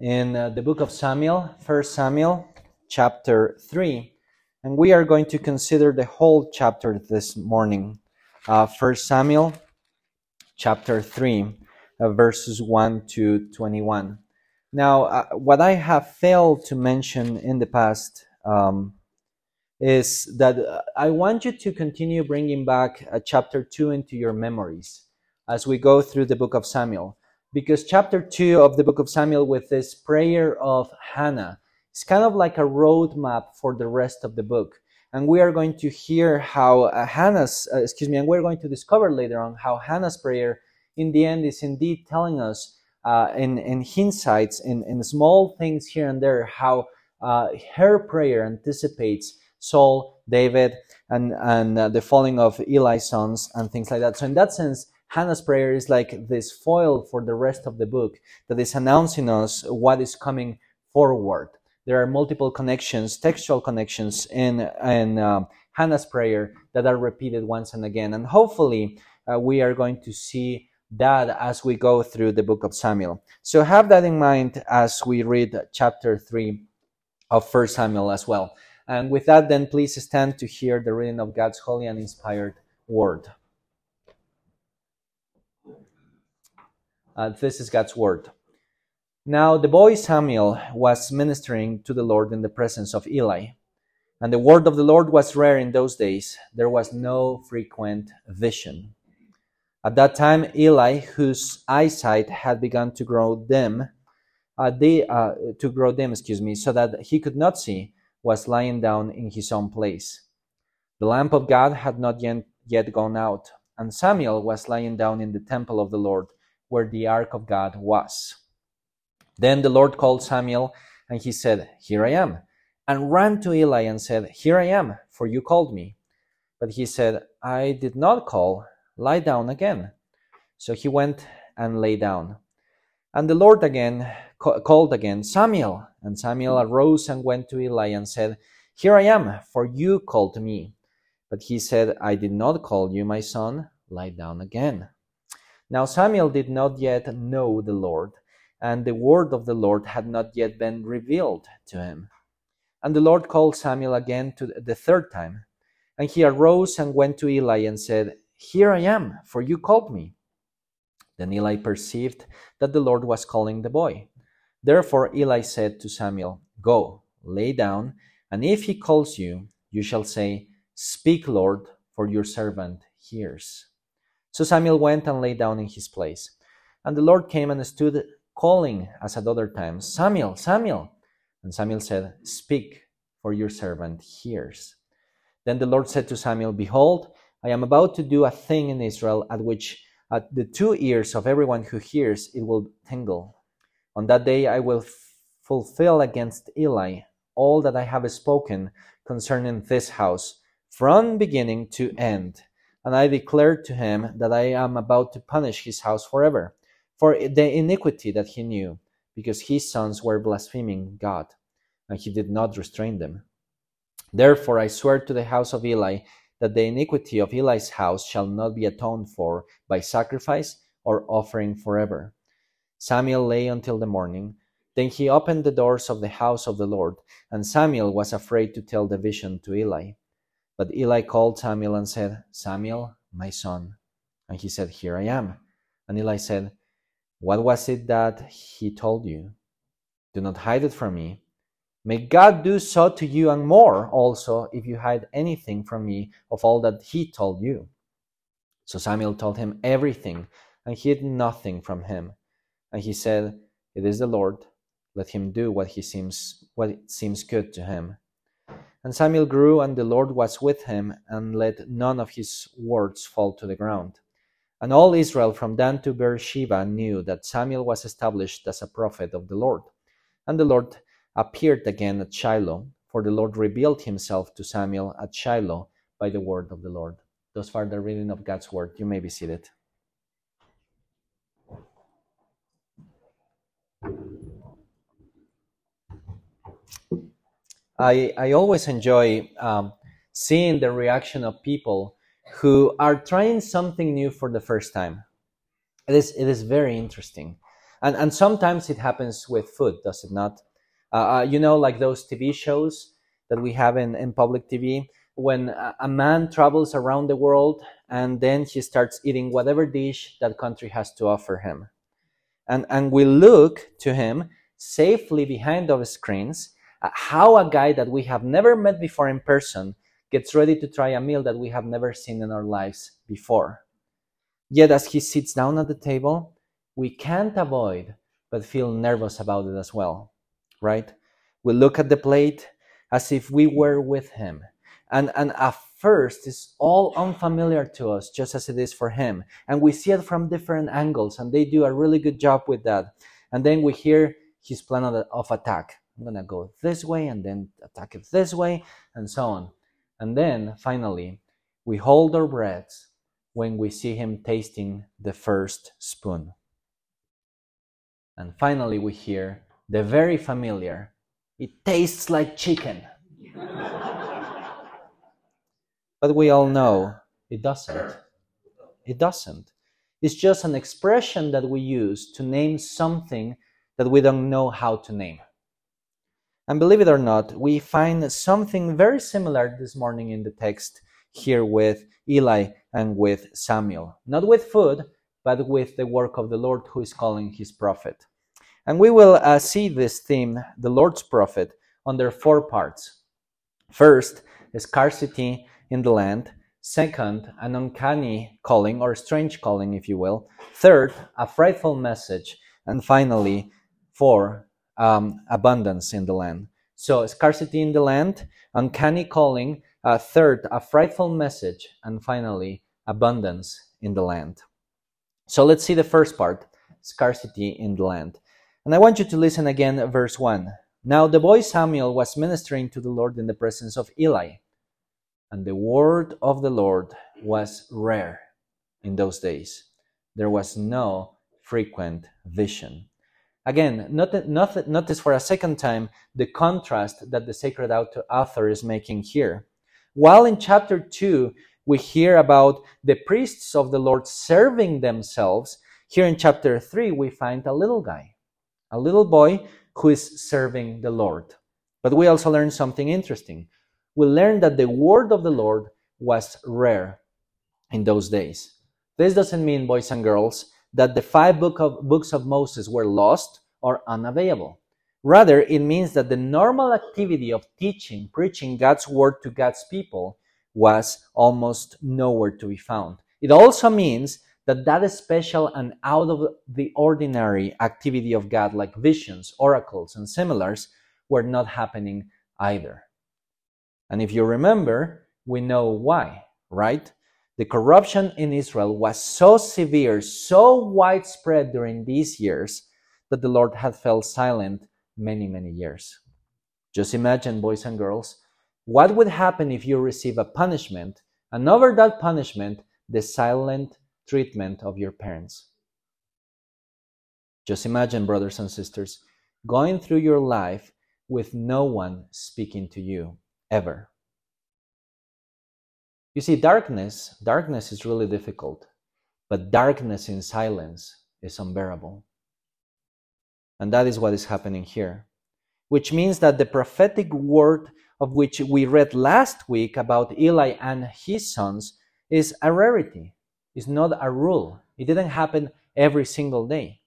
in uh, the book of Samuel, 1 Samuel chapter 3. And we are going to consider the whole chapter this morning. Uh, 1 Samuel chapter 3, uh, verses 1 to 21. Now, uh, what I have failed to mention in the past um, is that uh, I want you to continue bringing back uh, chapter 2 into your memories as we go through the book of Samuel. Because chapter 2 of the book of Samuel, with this prayer of Hannah, is kind of like a roadmap for the rest of the book. And we are going to hear how uh, Hannah's, uh, excuse me, and we're going to discover later on how Hannah's prayer in the end is indeed telling us uh, in, in hindsights, in, in small things here and there, how uh, her prayer anticipates Saul, David, and, and uh, the falling of Eli's sons and things like that. So in that sense, Hannah's prayer is like this foil for the rest of the book that is announcing us what is coming forward. There are multiple connections, textual connections in, in um, Hannah's prayer that are repeated once and again. And hopefully, uh, we are going to see that as we go through the book of Samuel. So have that in mind as we read chapter 3 of 1 Samuel as well. And with that, then please stand to hear the reading of God's holy and inspired word. Uh, this is God's word. Now the boy Samuel was ministering to the Lord in the presence of Eli. And the word of the Lord was rare in those days. There was no frequent vision. At that time, Eli, whose eyesight had begun to grow dim, uh, they, uh, to grow dim, excuse me, so that he could not see, was lying down in his own place. The lamp of God had not yet, yet gone out, and Samuel was lying down in the temple of the Lord where the ark of God was. Then the Lord called Samuel, and he said, Here I am, and ran to Eli and said, Here I am, for you called me. But he said, I did not call, lie down again. So he went and lay down. And the Lord again called again, Samuel. And Samuel arose and went to Eli and said, Here I am, for you called me. But he said, I did not call you, my son, lie down again. Now Samuel did not yet know the Lord, and the word of the Lord had not yet been revealed to him. And the Lord called Samuel again to the third time. And he arose and went to Eli and said, Here I am, for you called me. Then Eli perceived that the Lord was calling the boy. Therefore Eli said to Samuel, Go, lay down, and if he calls you, you shall say, Speak, Lord, for your servant hears. So Samuel went and lay down in his place. And the Lord came and stood calling as at other times, Samuel, Samuel. And Samuel said, Speak, for your servant hears. Then the Lord said to Samuel, Behold, I am about to do a thing in Israel at which at the two ears of everyone who hears it will tingle. On that day I will f- fulfill against Eli all that I have spoken concerning this house, from beginning to end and I declared to him that I am about to punish his house forever for the iniquity that he knew, because his sons were blaspheming God, and he did not restrain them. Therefore I swear to the house of Eli that the iniquity of Eli's house shall not be atoned for by sacrifice or offering forever. Samuel lay until the morning. Then he opened the doors of the house of the Lord, and Samuel was afraid to tell the vision to Eli. But Eli called Samuel and said, Samuel, my son. And he said, Here I am. And Eli said, What was it that he told you? Do not hide it from me. May God do so to you and more also if you hide anything from me of all that he told you. So Samuel told him everything and hid nothing from him. And he said, It is the Lord. Let him do what he seems what seems good to him. And Samuel grew, and the Lord was with him, and let none of his words fall to the ground. And all Israel from Dan to Beersheba knew that Samuel was established as a prophet of the Lord. And the Lord appeared again at Shiloh, for the Lord revealed himself to Samuel at Shiloh by the word of the Lord. Thus far, the reading of God's word. You may be seated. I, I always enjoy um, seeing the reaction of people who are trying something new for the first time. It is, it is very interesting. And, and sometimes it happens with food, does it not? Uh, uh, you know, like those TV shows that we have in, in public TV, when a, man travels around the world and then he starts eating whatever dish that country has to offer him. And, and we look to him safely behind those screens Uh, how a guy that we have never met before in person gets ready to try a meal that we have never seen in our lives before. Yet, as he sits down at the table, we can't avoid but feel nervous about it as well, right? We look at the plate as if we were with him. And, and at first, it's all unfamiliar to us, just as it is for him. And we see it from different angles, and they do a really good job with that. And then we hear his plan of attack. I'm to go this way and then attack it this way, and so on. And then finally, we hold our breaths when we see him tasting the first spoon. And finally, we hear the very familiar, it tastes like chicken. but we all know it doesn't. It doesn't. It's just an expression that we use to name something that we don't know how to name. And believe it or not, we find something very similar this morning in the text here with Eli and with Samuel. Not with food, but with the work of the Lord who is calling his prophet. And we will uh, see this theme, the Lord's prophet, under four parts. First, scarcity in the land. Second, an uncanny calling or strange calling, if you will. Third, a frightful message. And finally, four, um, abundance in the land. So, scarcity in the land, uncanny calling, uh, third, a frightful message, and finally, abundance in the land. So, let's see the first part scarcity in the land. And I want you to listen again, verse 1. Now the boy Samuel was ministering to the Lord in the presence of Eli, and the word of the Lord was rare in those days. There was no frequent vision. Again, notice for a second time the contrast that the sacred author is making here. While in chapter 2, we hear about the priests of the Lord serving themselves, here in chapter 3, we find a little guy, a little boy who is serving the Lord. But we also learn something interesting. We learn that the word of the Lord was rare in those days. This doesn't mean, boys and girls, that the five book of, books of Moses were lost or unavailable. Rather, it means that the normal activity of teaching, preaching God's word to God's people was almost nowhere to be found. It also means that that special and out of the ordinary activity of God, like visions, oracles, and similars, were not happening either. And if you remember, we know why, right? The corruption in Israel was so severe, so widespread during these years, that the Lord had felt silent many, many years. Just imagine, boys and girls, what would happen if you receive a punishment, and over that punishment, the silent treatment of your parents? Just imagine, brothers and sisters, going through your life with no one speaking to you ever. You see, darkness, darkness is really difficult, but darkness in silence is unbearable. And that is what is happening here, which means that the prophetic word of which we read last week about Eli and his sons is a rarity, is not a rule. It didn't happen every single day.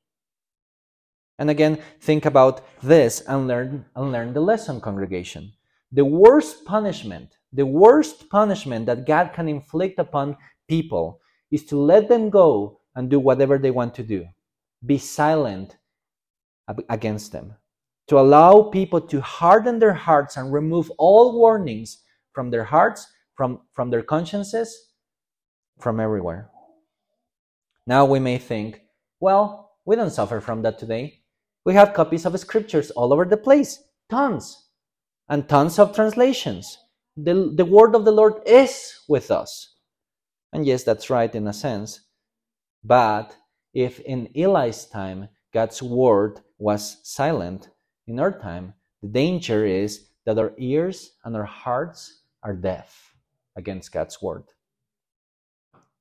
And again, think about this and learn, and learn the lesson, congregation. The worst punishment the worst punishment that God can inflict upon people is to let them go and do whatever they want to do. Be silent against them. To allow people to harden their hearts and remove all warnings from their hearts, from, from their consciences, from everywhere. Now we may think, well, we don't suffer from that today. We have copies of scriptures all over the place, tons, and tons of translations the, the word of the Lord is with us. And yes, that's right in a sense. But if in Eli's time God's word was silent, in our time, the danger is that our ears and our hearts are deaf against God's word.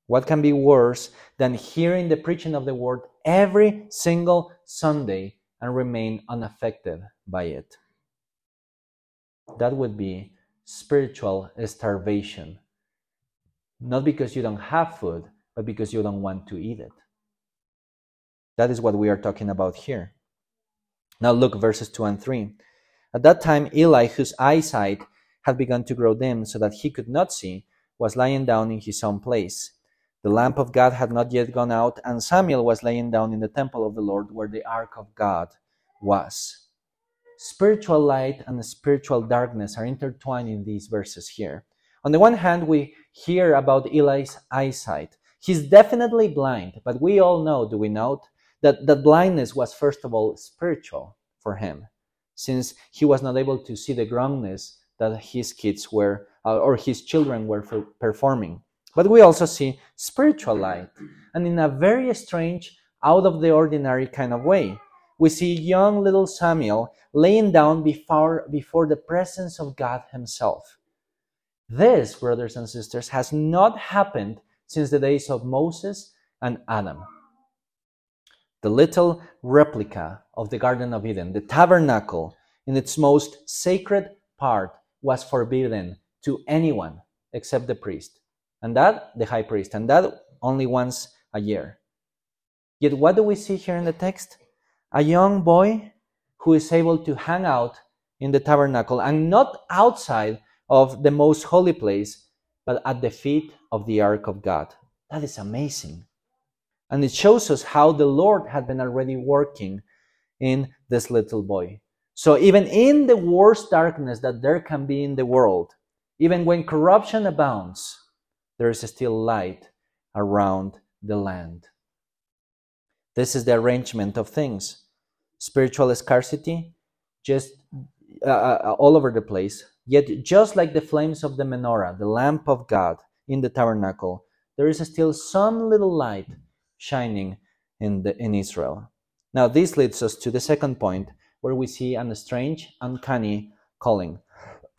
What can be worse than hearing the preaching of the word every single Sunday and remain unaffected by it. That would be spiritual starvation. Not because you don't have food, but because you don't want to eat it. That is what we are talking about here. Now look verses 2 and 3. At that time, Eli, whose eyesight had begun to grow dim so that he could not see, was lying down in his own place. The lamp of God had not yet gone out, and Samuel was laying down in the temple of the Lord where the ark of God was. Spiritual light and spiritual darkness are intertwined in these verses here. On the one hand, we hear about Eli's eyesight. He's definitely blind, but we all know, do we note, that that blindness was first of all spiritual for him, since he was not able to see the groundness that his kids were uh, or his children were performing. But we also see spiritual light, and in a very strange, out of the ordinary kind of way. We see young little Samuel laying down before, before the presence of God Himself. This, brothers and sisters, has not happened since the days of Moses and Adam. The little replica of the Garden of Eden, the tabernacle, in its most sacred part, was forbidden to anyone except the priest and that the high priest, and that only once a year. Yet, what do we see here in the text? A young boy who is able to hang out in the tabernacle and not outside of the most holy place, but at the feet of the ark of God. That is amazing. And it shows us how the Lord had been already working in this little boy. So, even in the worst darkness that there can be in the world, even when corruption abounds, there is still light around the land. This is the arrangement of things. Spiritual scarcity, just uh, uh, all over the place. Yet, just like the flames of the menorah, the lamp of God in the tabernacle, there is still some little light shining in, the, in Israel. Now, this leads us to the second point, where we see an strange, uncanny calling.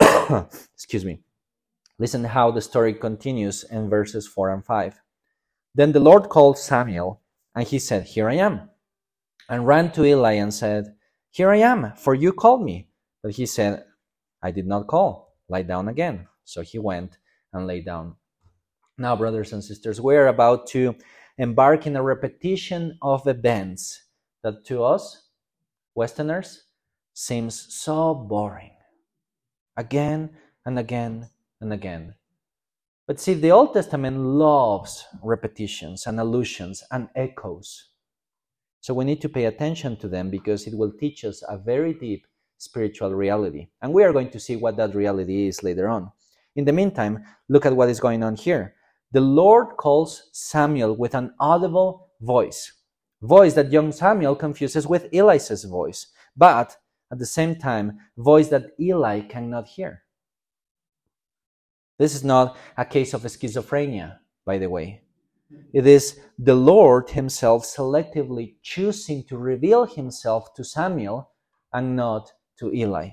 Excuse me. Listen how the story continues in verses 4 and 5. Then the Lord called Samuel, and he said, Here I am, and ran to Eli and said, Here I am, for you called me. But he said, I did not call. Lie down again. So he went and lay down. Now, brothers and sisters, we're about to embark in a repetition of events that to us, Westerners, seems so boring. Again and again and again. But see, the Old Testament loves repetitions and allusions and echoes. So we need to pay attention to them because it will teach us a very deep spiritual reality. And we are going to see what that reality is later on. In the meantime, look at what is going on here. The Lord calls Samuel with an audible voice, voice that young Samuel confuses with Eli's voice, but at the same time, voice that Eli cannot hear. This is not a case of schizophrenia, by the way. It is the Lord Himself selectively choosing to reveal Himself to Samuel and not to Eli.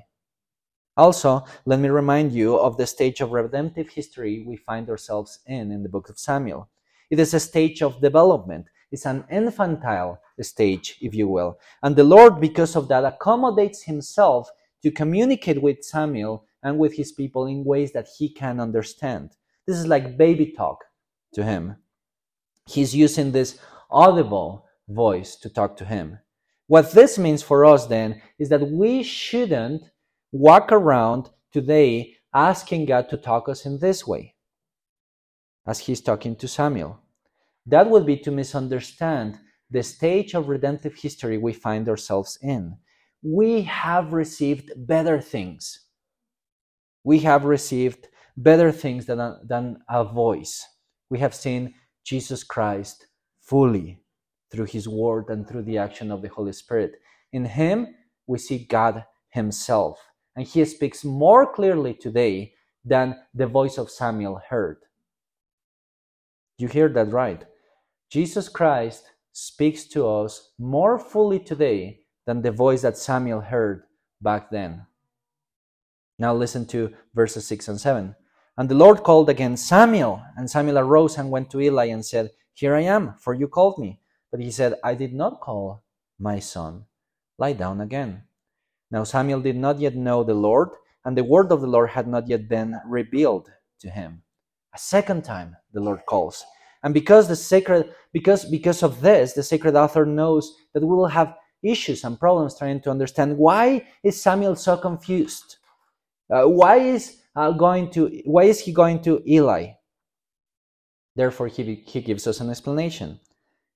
Also, let me remind you of the stage of redemptive history we find ourselves in in the book of Samuel. It is a stage of development. It's an infantile stage, if you will. And the Lord, because of that, accommodates Himself to communicate with Samuel and with his people in ways that he can understand. This is like baby talk to him. He's using this audible voice to talk to him. What this means for us then is that we shouldn't walk around today asking God to talk us in this way, as he's talking to Samuel. That would be to misunderstand the stage of redemptive history we find ourselves in. We have received better things we have received better things than a, than a voice. We have seen Jesus Christ fully through his word and through the action of the Holy Spirit. In him, we see God himself, and he speaks more clearly today than the voice of Samuel heard. You hear that right? Jesus Christ speaks to us more fully today than the voice that Samuel heard back then. Now listen to verses 6 and 7. And the Lord called again Samuel, and Samuel arose and went to Eli and said, Here I am, for you called me. But he said, I did not call, my son, lie down again. Now Samuel did not yet know the Lord, and the word of the Lord had not yet been revealed to him. A second time the Lord calls. And because the sacred because because of this, the sacred author knows that we will have issues and problems trying to understand why is Samuel so confused? Uh, why is uh, going to why is he going to Eli? Therefore, he, he gives us an explanation.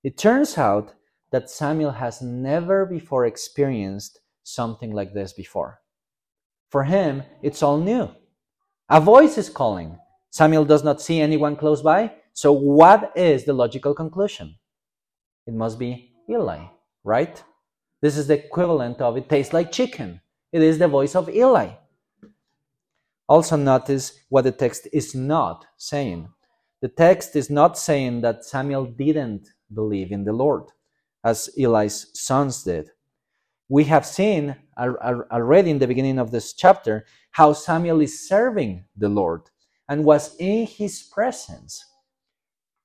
It turns out that Samuel has never before experienced something like this before. For him, it's all new. A voice is calling. Samuel does not see anyone close by. So, what is the logical conclusion? It must be Eli, right? This is the equivalent of it tastes like chicken. It is the voice of Eli. Also, notice what the text is not saying. The text is not saying that Samuel didn't believe in the Lord, as Eli's sons did. We have seen uh, uh, uh, already in the beginning of this chapter how Samuel is serving the Lord and was in his presence.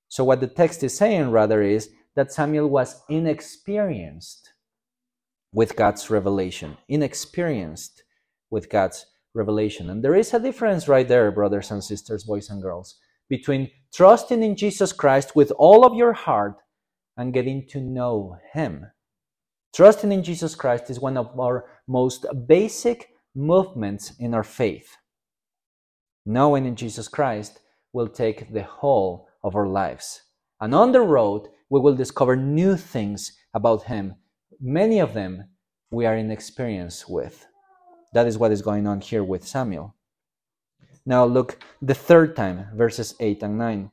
So, what the text is saying rather is that Samuel was inexperienced with God's revelation, inexperienced with God's revelation. And there is a difference right there, brothers and sisters, boys and girls, between trusting in Jesus Christ with all of your heart and getting to know Him. Trusting in Jesus Christ is one of our most basic movements in our faith. Knowing in Jesus Christ will take the whole of our lives. And on the road, we will discover new things about Him. Many of them we are in experience with. That is what is going on here with Samuel. Now look the third time, verses 8 and 9.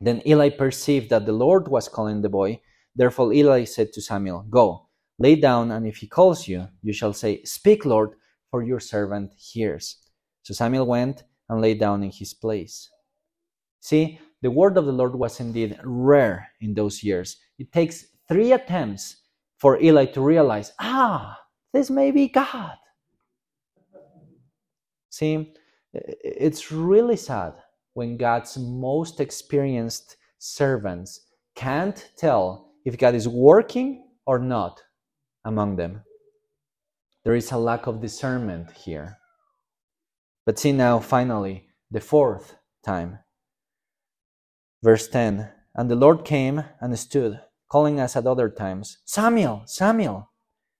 Then Eli perceived that the Lord was calling the boy. Therefore Eli said to Samuel, Go, lay down, and if he calls you, you shall say, Speak, Lord, for your servant hears. So Samuel went and lay down in his place. See, the word of the Lord was indeed rare in those years. It takes three attempts for Eli to realize, ah, this may be God. See, it's really sad when God's most experienced servants can't tell if God is working or not among them. There is a lack of discernment here. But see now, finally, the fourth time. Verse 10 And the Lord came and stood, calling us at other times, Samuel, Samuel.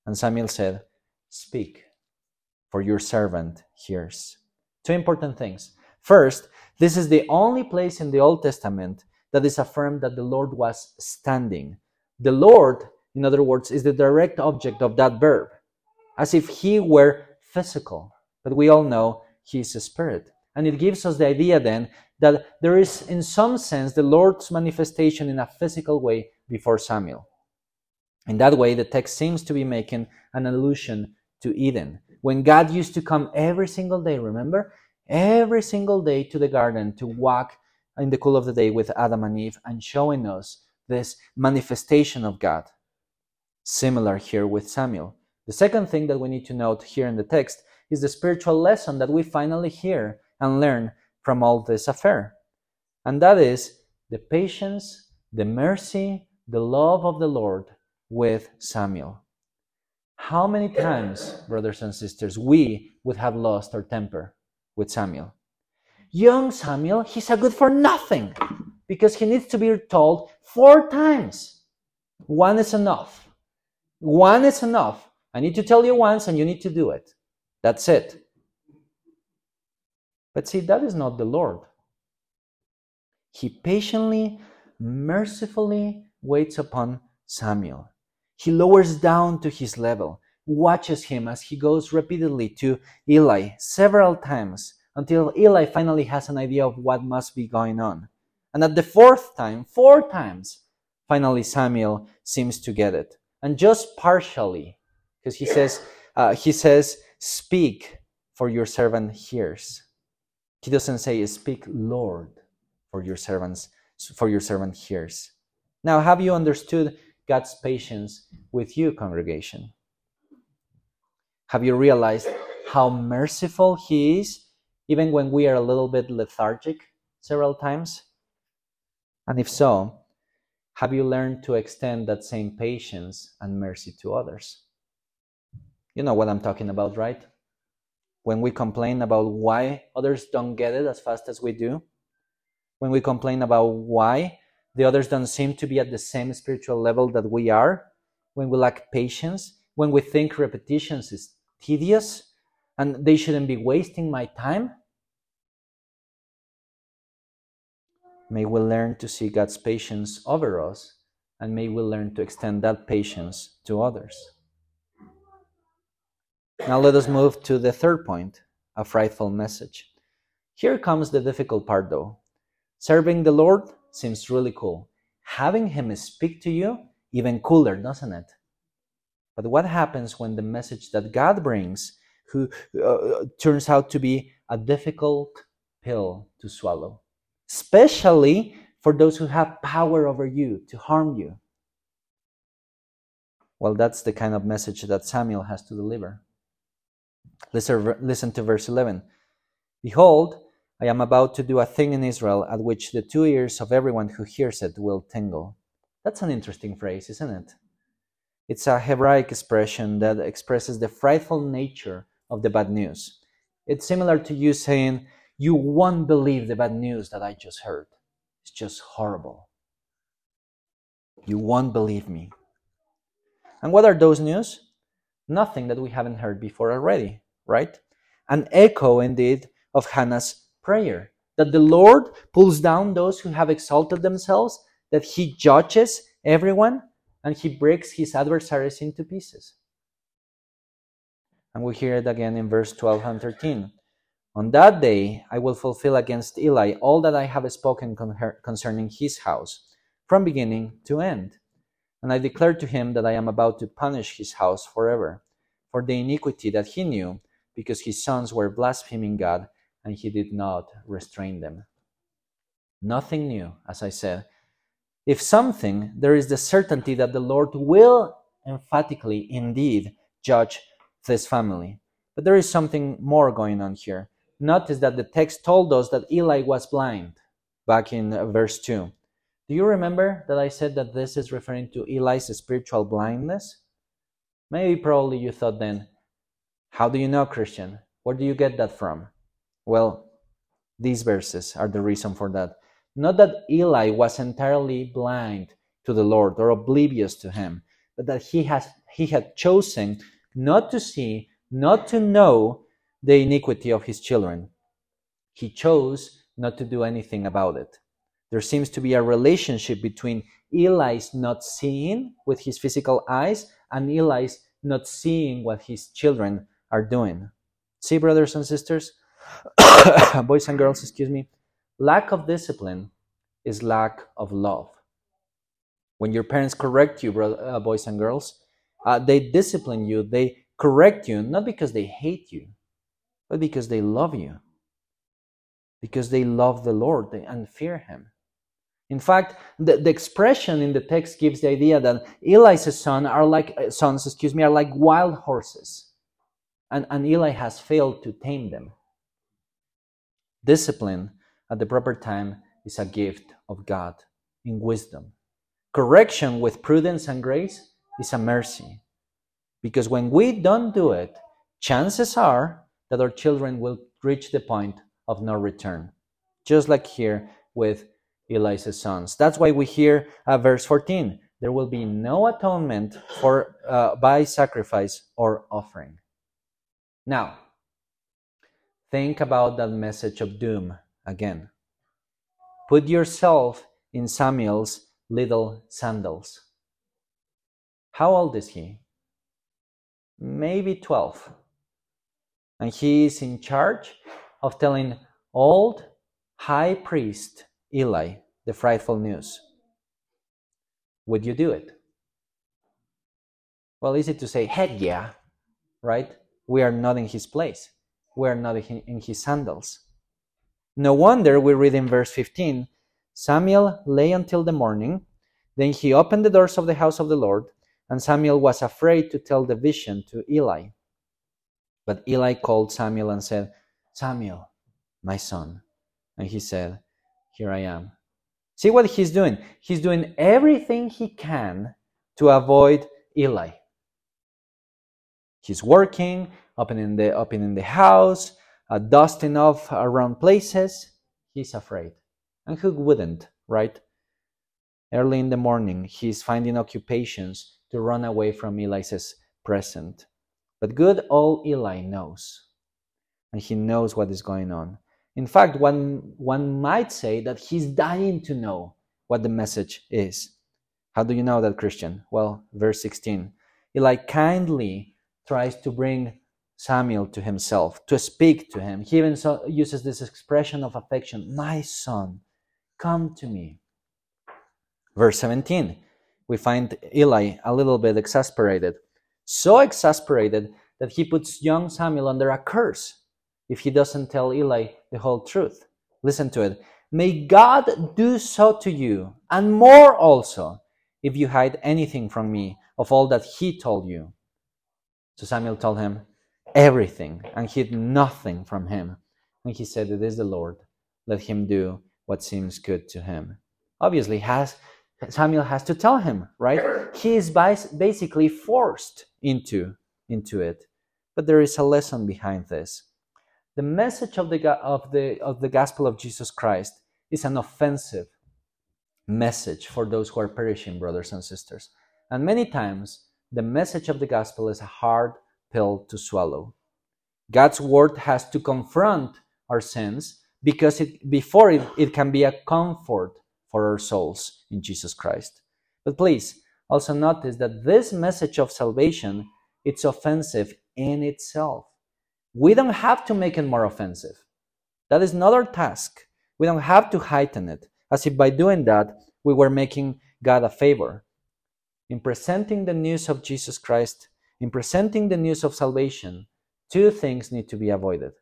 And Samuel said, Speak, for your servant hears. Two important things. First, this is the only place in the Old Testament that is affirmed that the Lord was standing. The Lord, in other words, is the direct object of that verb, as if he were physical. But we all know he is a spirit. And it gives us the idea then that there is, in some sense, the Lord's manifestation in a physical way before Samuel. In that way, the text seems to be making an allusion to Eden, when God used to come every single day, remember? Every single day to the garden to walk in the cool of the day with Adam and Eve and showing us this manifestation of God. Similar here with Samuel. The second thing that we need to note here in the text is the spiritual lesson that we finally hear and learn from all this affair. And that is the patience, the mercy, the love of the Lord with Samuel. How many times, brothers and sisters, we would have lost our temper with Samuel? Young Samuel, he's a good for nothing because he needs to be told four times. One is enough. One is enough. I need to tell you once and you need to do it. That's it. But see, that is not the Lord. He patiently, mercifully waits upon Samuel. He lowers down to his level, watches him as he goes repeatedly to Eli several times until Eli finally has an idea of what must be going on. And at the fourth time, four times, finally Samuel seems to get it. And just partially, because he says, uh, he says, speak for your servant hears. He doesn't say, speak Lord for your servants, for your servant hears. Now, have you understood God's patience with you, congregation? Have you realized how merciful He is, even when we are a little bit lethargic several times? And if so, have you learned to extend that same patience and mercy to others? You know what I'm talking about, right? When we complain about why others don't get it as fast as we do, when we complain about why the others don't seem to be at the same spiritual level that we are, when we lack patience, when we think repetitions is tedious and they shouldn't be wasting my time, May we learn to see God's patience over us, and may we learn to extend that patience to others. Now let us move to the third point a frightful message. Here comes the difficult part, though. Serving the Lord seems really cool. Having Him speak to you, even cooler, doesn't it? But what happens when the message that God brings who, uh, turns out to be a difficult pill to swallow? especially for those who have power over you to harm you. Well, that's the kind of message that Samuel has to deliver. Listen, listen to verse 11. Behold, I am about to do a thing in Israel at which the two ears of everyone who hears it will tingle. That's an interesting phrase, isn't it? It's a Hebraic expression that expresses the frightful nature of the bad news. It's similar to you saying, you won't believe the bad news that I just heard. It's just horrible. You won't believe me. And what are those news? Nothing that we haven't heard before already, right? An echo indeed of Hannah's prayer that the Lord pulls down those who have exalted themselves, that he judges everyone, and he breaks his adversaries into pieces. And we hear it again in verse 12 and 13. On that day I will fulfill against Eli all that I have spoken concerning his house, from beginning to end. And I declare to him that I am about to punish his house forever, for the iniquity that he knew, because his sons were blaspheming God, and he did not restrain them. Nothing new, as I said. If something, there is the certainty that the Lord will emphatically indeed judge this family. But there is something more going on here notice that the text told us that Eli was blind back in verse 2. Do you remember that I said that this is referring to Eli's spiritual blindness? Maybe probably you thought then, how do you know, Cristian? Where do you get that from? Well, these verses are the reason for that. Not that Eli was entirely blind to the Lord or oblivious to him, but that he has he had chosen not to see, not to know the iniquity of his children. He chose not to do anything about it. There seems to be a relationship between Eli's not seeing with his physical eyes and Eli's not seeing what his children are doing. See, brothers and sisters, boys and girls, excuse me, lack of discipline is lack of love. When your parents correct you, uh, boys and girls, uh, they discipline you, they correct you, not because they hate you, but because they love you, because they love the Lord and fear Him. In fact, the, the expression in the text gives the idea that Eli's son are like uh, sons, excuse me, are like wild horses, and, and Eli has failed to tame them. Discipline at the proper time is a gift of God in wisdom. Correction with prudence and grace is a mercy. Because when we don't do it, chances are that our children will reach the point of no return. Just like here with Eli's sons. That's why we hear uh, verse 14 there will be no atonement for uh, by sacrifice or offering. Now, think about that message of doom again. Put yourself in Samuel's little sandals. How old is he? Maybe 12 and he is in charge of telling old high priest Eli the frightful news. Would you do it? Well, easy to say, heck yeah, right? We are not in his place. We are not in his sandals. No wonder we read in verse 15 Samuel lay until the morning. Then he opened the doors of the house of the Lord, and Samuel was afraid to tell the vision to Eli. But Eli called Samuel and said, Samuel, my son. And he said, Here I am. See what he's doing? He's doing everything he can to avoid Eli. He's working, opening the opening the house, uh, dusting off around places. He's afraid, and who wouldn't, right? Early in the morning, he's finding occupations to run away from Eli's presence. But good old Eli knows, and he knows what is going on. In fact, one, one might say that he's dying to know what the message is. How do you know that, Cristian? Well, verse 16. Eli kindly tries to bring Samuel to himself, to speak to him. He even uses this expression of affection My son, come to me. Verse 17, we find Eli a little bit exasperated. So exasperated that he puts young Samuel under a curse if he doesn't tell Eli the whole truth. Listen to it. May God do so to you, and more also, if you hide anything from me of all that he told you. So Samuel told him everything and hid nothing from him. And he said, It is the Lord. Let him do what seems good to him. Obviously, has Samuel has to tell him, right? He is basically forced into, into it. But there is a lesson behind this. The message of the, of, the, of the gospel of Jesus Christ is an offensive message for those who are perishing, brothers and sisters. And many times, the message of the gospel is a hard pill to swallow. God's word has to confront our sins because it, before it, it can be a comfort for our souls in Jesus Christ. But please also notice that this message of salvation it's offensive in itself. We don't have to make it more offensive. That is not our task. We don't have to heighten it, as if by doing that we were making God a favor. In presenting the news of Jesus Christ, in presenting the news of salvation, two things need to be avoided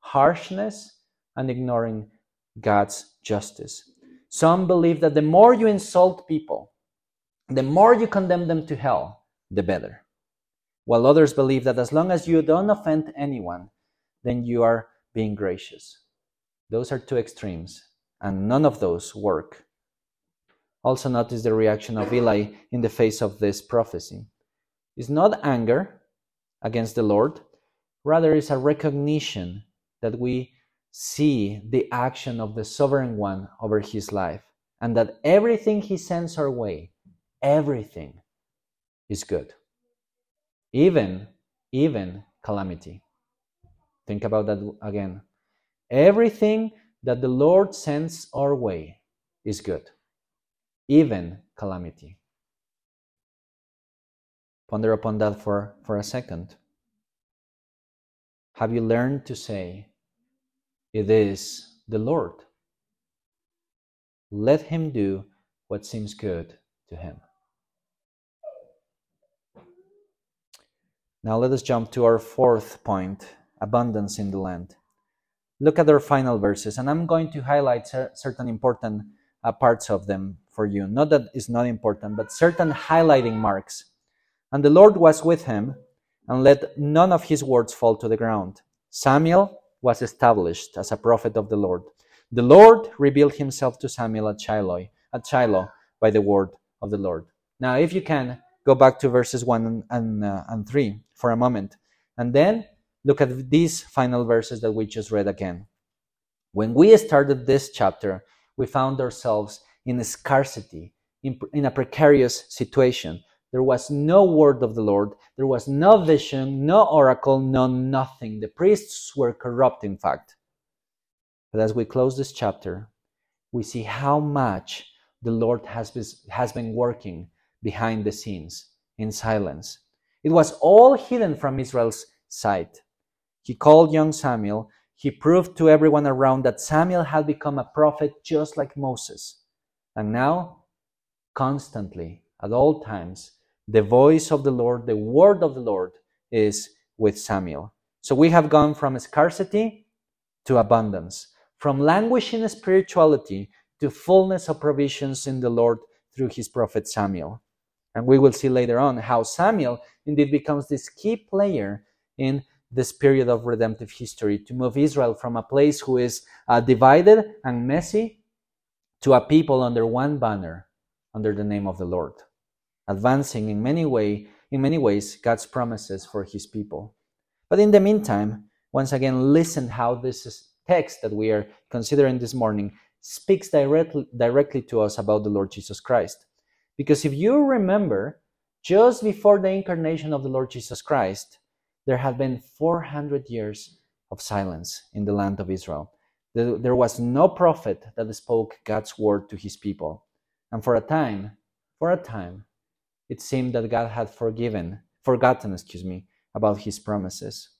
harshness and ignoring God's justice. Some believe that the more you insult people, the more you condemn them to hell, the better. While others believe that as long as you don't offend anyone, then you are being gracious. Those are two extremes, and none of those work. Also, notice the reaction of Eli in the face of this prophecy. It's not anger against the Lord, rather, it's a recognition that we see the action of the sovereign one over his life and that everything he sends our way, everything is good. Even, even calamity. Think about that again. Everything that the Lord sends our way is good, even calamity. Ponder upon that for, for a second. Have you learned to say, it is the Lord. Let him do what seems good to him. Now let us jump to our fourth point abundance in the land. Look at our final verses, and I'm going to highlight certain important uh, parts of them for you. Not that it's not important, but certain highlighting marks. And the Lord was with him, and let none of his words fall to the ground. Samuel was established as a prophet of the Lord. The Lord revealed himself to Samuel at Shiloh, at Shiloh by the word of the Lord. Now, if you can, go back to verses 1 and, uh, and 3 for a moment. And then look at these final verses that we just read again. When we started this chapter, we found ourselves in a scarcity, in, in a precarious situation. There was no word of the Lord. There was no vision, no oracle, no nothing. The priests were corrupt, in fact. But as we close this chapter, we see how much the Lord has been, has been working behind the scenes in silence. It was all hidden from Israel's sight. He called young Samuel. He proved to everyone around that Samuel had become a prophet just like Moses. And now, constantly, at all times, the voice of the Lord, the word of the Lord is with Samuel. So we have gone from scarcity to abundance, from languishing spirituality to fullness of provisions in the Lord through his prophet Samuel. And we will see later on how Samuel indeed becomes this key player in this period of redemptive history to move Israel from a place who is uh, divided and messy to a people under one banner, under the name of the Lord, advancing in many way in many ways God's promises for his people. But in the meantime, once again, listen how this text that we are considering this morning speaks directly, directly to us about the Lord Jesus Christ. Because if you remember, just before the incarnation of the Lord Jesus Christ, there had been 400 years of silence in the land of Israel. There was no prophet that spoke God's word to his people. And for a time, for a time, it seemed that God had forgiven, forgotten, excuse me, about his promises.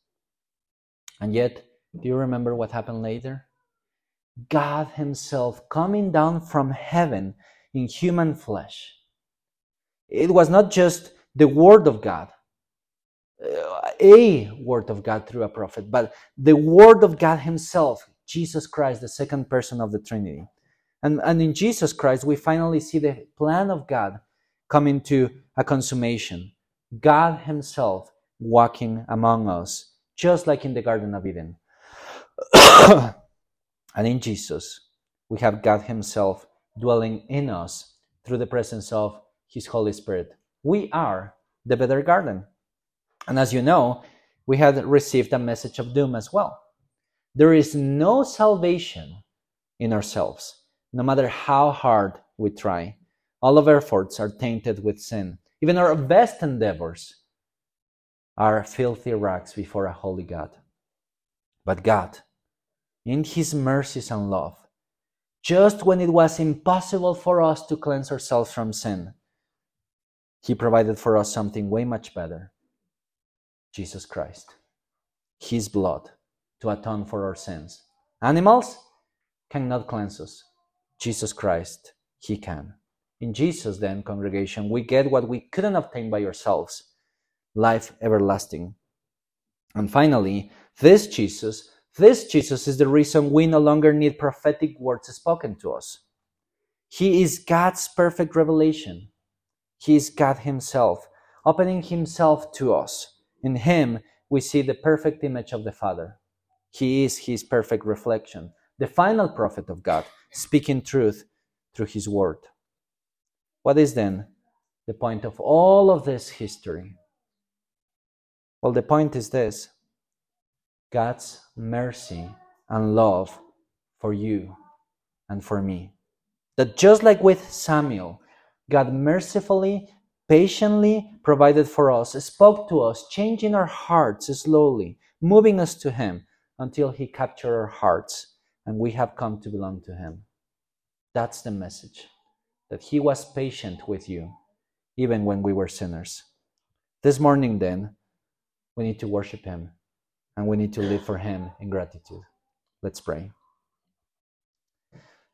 And yet, do you remember what happened later? God Himself coming down from heaven in human flesh. It was not just the Word of God, uh, a Word of God through a prophet, but the Word of God Himself, Jesus Christ, the second person of the Trinity. And, and in Jesus Christ, we finally see the plan of God coming to a consummation. God Himself walking among us, just like in the Garden of Eden. and in Jesus, we have God Himself dwelling in us through the presence of His Holy Spirit. We are the better garden. And as you know, we had received a message of doom as well. There is no salvation in ourselves, no matter how hard we try. All of our efforts are tainted with sin. Even our best endeavors are filthy rags before a holy God. But God, in His mercies and love, just when it was impossible for us to cleanse ourselves from sin, He provided for us something way much better Jesus Christ, His blood to atone for our sins. Animals cannot cleanse us. Jesus Christ, He can. In Jesus, then, congregation, we get what we couldn't obtain by ourselves life everlasting. And finally, this Jesus, this Jesus is the reason we no longer need prophetic words spoken to us. He is God's perfect revelation. He is God Himself, opening Himself to us. In Him, we see the perfect image of the Father. He is His perfect reflection, the final prophet of God, speaking truth through His Word. What is then the point of all of this history? Well, the point is this God's mercy and love for you and for me. That just like with Samuel, God mercifully, patiently provided for us, spoke to us, changing our hearts slowly, moving us to Him until He captured our hearts and we have come to belong to Him. That's the message that He was patient with you, even when we were sinners. This morning, then, we need to worship Him and we need to live for Him in gratitude. Let's pray.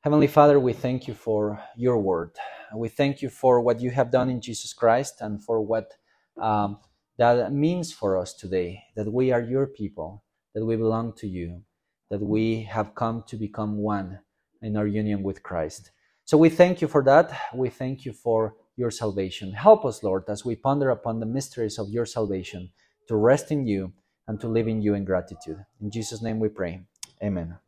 Heavenly Father, we thank you for your word. We thank you for what you have done in Jesus Christ and for what um, that means for us today that we are your people, that we belong to you, that we have come to become one in our union with Christ. So we thank you for that. We thank you for your salvation. Help us, Lord, as we ponder upon the mysteries of your salvation, to rest in you and to live in you in gratitude. In Jesus' name we pray. Amen.